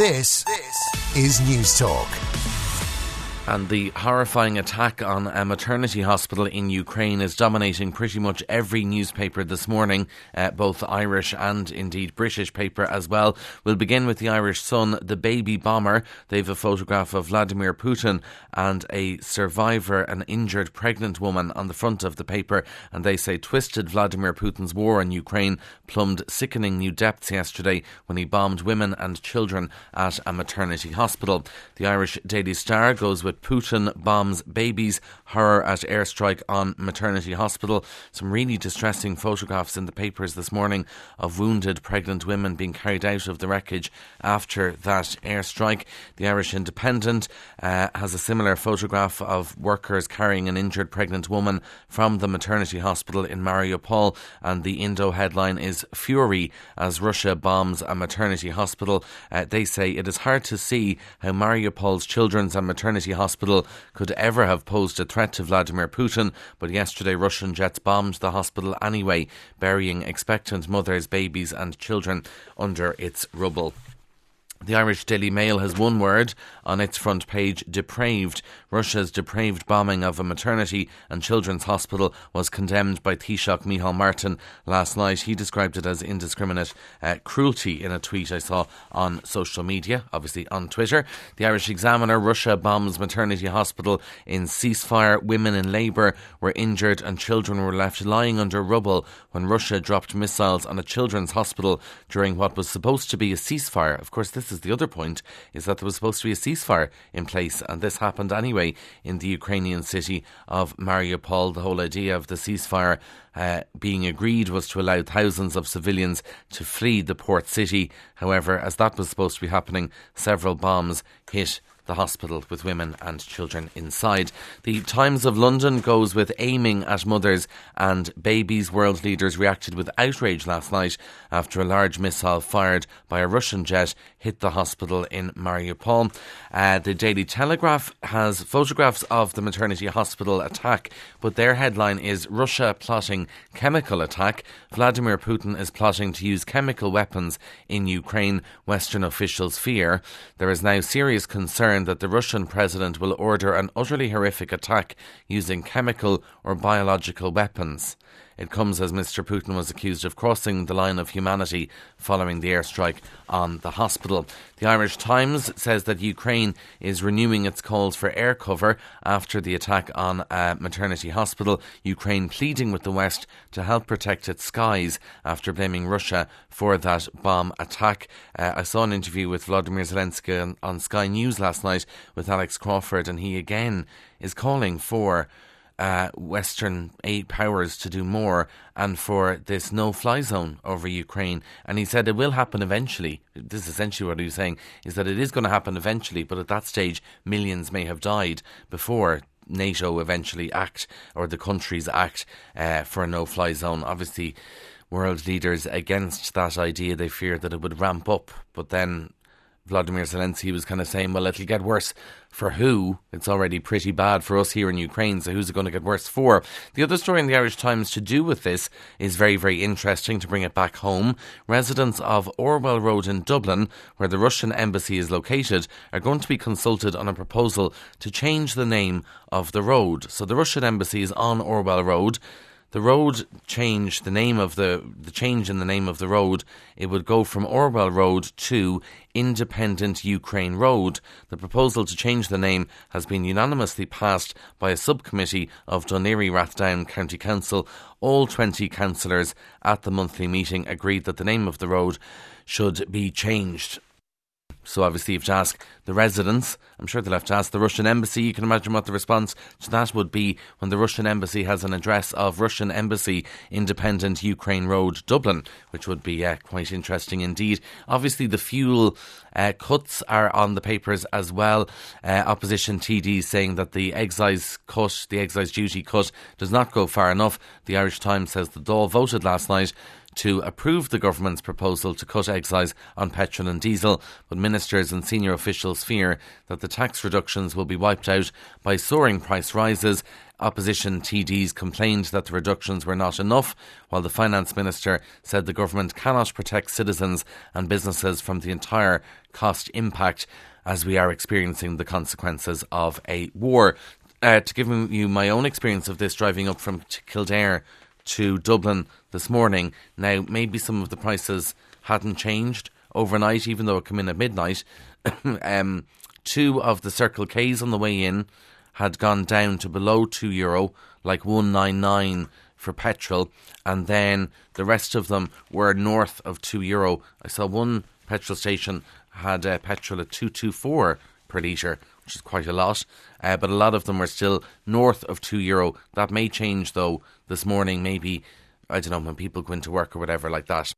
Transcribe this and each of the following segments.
This, this is Newstalk. And the horrifying attack on a maternity hospital in Ukraine is dominating pretty much every newspaper this morning, uh, both Irish and indeed British paper as well. We'll begin with the Irish Sun, the baby bomber. They've a photograph of Vladimir Putin and a survivor, an injured pregnant woman on the front of the paper. And they say twisted Vladimir Putin's war in Ukraine plumbed sickening new depths yesterday when he bombed women and children at a maternity hospital. The Irish Daily Star goes with Putin bombs babies, horror at airstrike on maternity hospital. Some really distressing photographs in the papers this morning of wounded pregnant women being carried out of the wreckage after that airstrike. The Irish Independent uh, has a similar photograph of workers carrying an injured pregnant woman from the maternity hospital in Mariupol, and the Indo headline is Fury as Russia bombs a maternity hospital. Uh, they say it is hard to see how Mariupol's children's and maternity hospital could ever have posed a threat to Vladimir Putin, but yesterday Russian jets bombed the hospital anyway, burying expectant mothers, babies, and children under its rubble. The Irish Daily Mail has one word on its front page depraved. Russia's depraved bombing of a maternity and children's hospital was condemned by Taoiseach Micheál Martin last night. He described it as indiscriminate uh, cruelty in a tweet I saw on social media, obviously on Twitter. The Irish Examiner Russia bombs maternity hospital in ceasefire. Women in labour were injured and children were left lying under rubble when Russia dropped missiles on a children's hospital during what was supposed to be a ceasefire. Of course, this is the other point, is that there was supposed to be a ceasefire in place, and this happened anyway in the Ukrainian city of Mariupol. The whole idea of the ceasefire uh, being agreed was to allow thousands of civilians to flee the port city. However, as that was supposed to be happening, several bombs hit the hospital with women and children inside. The Times of London goes with aiming at mothers and babies. World leaders reacted with outrage last night after a large missile fired by a Russian jet hit the hospital in Mariupol. Uh, the Daily Telegraph has photographs of the maternity hospital attack, but their headline is Russia plotting chemical attack. Vladimir Putin is plotting to use chemical weapons in Ukraine, Western officials fear. There is now serious concern that the Russian president will order an utterly horrific attack using chemical or biological weapons. It comes as Mr. Putin was accused of crossing the line of humanity following the airstrike on the hospital. The Irish Times says that Ukraine is renewing its calls for air cover after the attack on a maternity hospital. Ukraine pleading with the West to help protect its skies after blaming Russia for that bomb attack. Uh, I saw an interview with Vladimir Zelensky on, on Sky News last night with Alex Crawford, and he again is calling for uh, Western aid powers to do more and for this no fly zone over Ukraine. And he said it will happen eventually. This is essentially what he was saying is that it is going to happen eventually, but at that stage, millions may have died before NATO eventually act or the countries act uh, for a no fly zone. Obviously, world leaders against that idea, they fear that it would ramp up, but then Vladimir Zelensky was kind of saying, well, it'll get worse for who? It's already pretty bad for us here in Ukraine, so who's it going to get worse for? The other story in the Irish Times to do with this is very, very interesting to bring it back home. Residents of Orwell Road in Dublin, where the Russian embassy is located, are going to be consulted on a proposal to change the name of the road. So the Russian embassy is on Orwell Road the road change, the name of the the change in the name of the road, it would go from Orwell Road to Independent Ukraine Road. The proposal to change the name has been unanimously passed by a subcommittee of Dún Laoghaire-Rathdown County Council. All 20 councillors at the monthly meeting agreed that the name of the road should be changed. So obviously, you have to ask the residents. I'm sure they'll have to ask the Russian embassy. You can imagine what the response to that would be when the Russian embassy has an address of Russian Embassy, Independent Ukraine Road, Dublin, which would be uh, quite interesting indeed. Obviously, the fuel uh, cuts are on the papers as well. Uh, opposition TDs saying that the excise cut, the excise duty cut, does not go far enough. The Irish Times says the Dáil voted last night to approve the government's proposal to cut excise on petrol and diesel, but ministers and senior officials fear that the tax reductions will be wiped out by soaring price rises. Opposition TDs complained that the reductions were not enough, while the Finance Minister said the government cannot protect citizens and businesses from the entire cost impact as we are experiencing the consequences of a war. Uh, to give you my own experience of this driving up from Kildare to Dublin this morning. Now, maybe some of the prices hadn't changed overnight, even though it came in at midnight. um, two of the Circle K's on the way in had gone down to below two euro, like one nine nine for petrol, and then the rest of them were north of two euro. I saw one petrol station had uh, petrol at two two four per litre, which is quite a lot. Uh, but a lot of them were still north of two euro. That may change though this morning. Maybe I don't know when people go into work or whatever like that.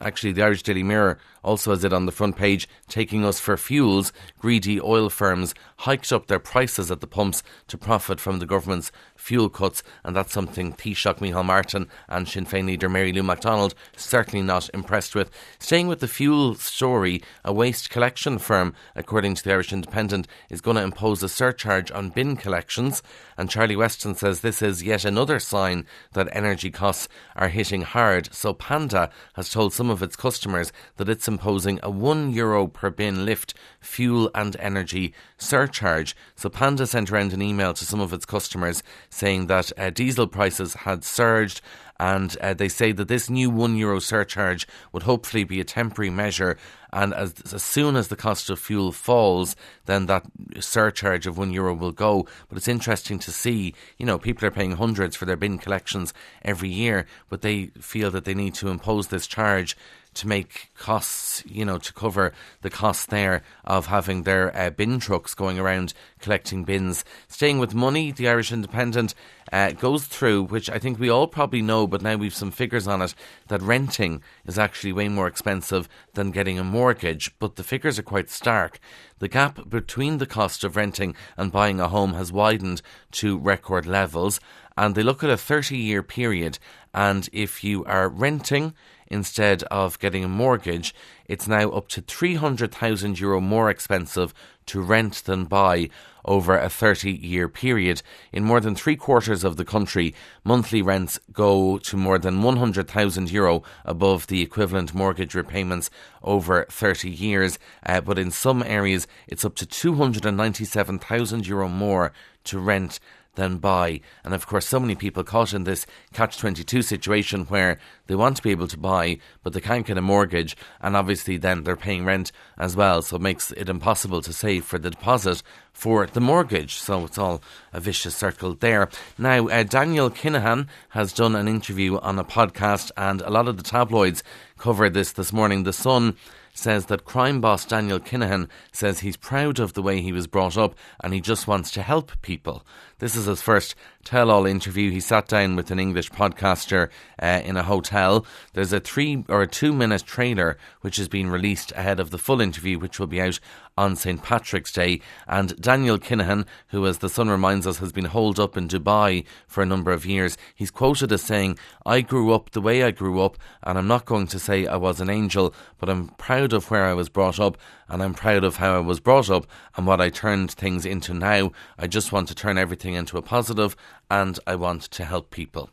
Actually, the Irish Daily Mirror also has it on the front page, taking us for fuels. Greedy oil firms hiked up their prices at the pumps to profit from the government's fuel cuts, and that's something Taoiseach Micheál Martin and Sinn Féin leader Mary Lou McDonald certainly not impressed with. Staying with the fuel story, a waste collection firm, according to the Irish Independent, is going to impose a surcharge on bin collections, and Charlie Weston says this is yet another sign that energy costs are hitting hard. So Panda has told some of its customers that it's imposing a one euro per bin lift fuel and energy surcharge. So Panda sent around an email to some of its customers saying that uh, diesel prices had surged and uh, they say that this new one euro surcharge would hopefully be a temporary measure. And as, as soon as the cost of fuel falls, then that surcharge of one euro will go. But it's interesting to see, you know, people are paying hundreds for their bin collections every year, but they feel that they need to impose this charge to make costs, you know, to cover the cost there of having their uh, bin trucks going around collecting bins. Staying with money, the Irish Independent uh, goes through, which I think we all probably know, but now we've some figures on it, that renting is actually way more expensive than getting a mortgage, but the figures are quite stark. The gap between the cost of renting and buying a home has widened to record levels, and they look at a 30 year period. And if you are renting, instead of getting a mortgage, it's now up to 300,000 euro more expensive to rent than buy over a 30 year period. In more than three quarters of the country, monthly rents go to more than 100,000 euro above the equivalent mortgage repayments over 30 years. Uh, but in some areas, it's up to 297,000 euro more to rent than buy. And of course, so many people caught in this catch 22 situation where they want to be able to buy, but they can't get a mortgage. And obviously, then they're paying rent as well. So it makes it impossible to save for the deposit for the mortgage. So it's all a vicious circle there. Now, uh, Daniel Kinahan has done an interview on a podcast, and a lot of the tabloids covered this this morning. The Sun says that crime boss Daniel Kinahan says he's proud of the way he was brought up and he just wants to help people. This is his first tell all interview. He sat down with an English podcaster uh, in a hotel. There's a three or a two minute trailer which has been released ahead of the full interview, which will be out on St. Patrick's Day. And Daniel Kinahan, who, as the Sun reminds us, has been holed up in Dubai for a number of years, he's quoted as saying, I grew up the way I grew up, and I'm not going to say I was an angel, but I'm proud of where I was brought up, and I'm proud of how I was brought up and what I turned things into now. I just want to turn everything into a positive, and I want to help people.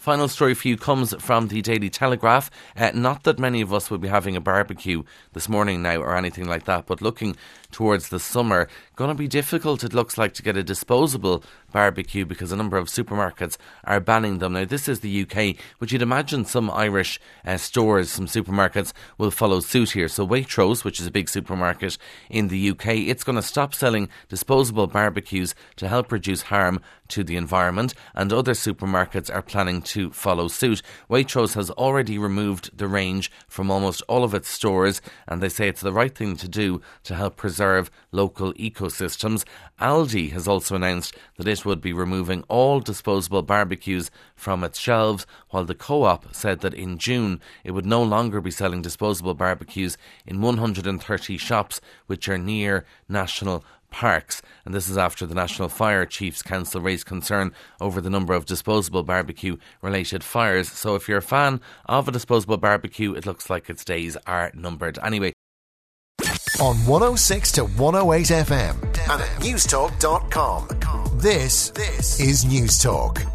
Final story for you comes from the Daily Telegraph. Uh, not that many of us will be having a barbecue this morning now or anything like that, but looking towards the summer, going to be difficult, it looks like, to get a disposable barbecue because a number of supermarkets are banning them. Now, this is the UK, but you'd imagine some Irish uh, stores, some supermarkets will follow suit here. So, Waitrose, which is a big supermarket in the UK, it's going to stop selling disposable barbecues to help reduce harm to the environment, and other supermarkets are planning to follow suit. Waitrose has already removed the range from almost all of its stores, and they say it's the right thing to do to help preserve local ecosystems. Aldi has also announced that it would be removing all disposable barbecues from its shelves, while the co op said that in June it would no longer be selling disposable barbecues in 130 shops which are near national parks. And this is after the National Fire Chiefs Council raised concern over the number of disposable barbecue related fires. So if you're a fan of a disposable barbecue, it looks like its days are numbered. Anyway, on 106 to 108 FM and at newstalk.com. This, this is Newstalk.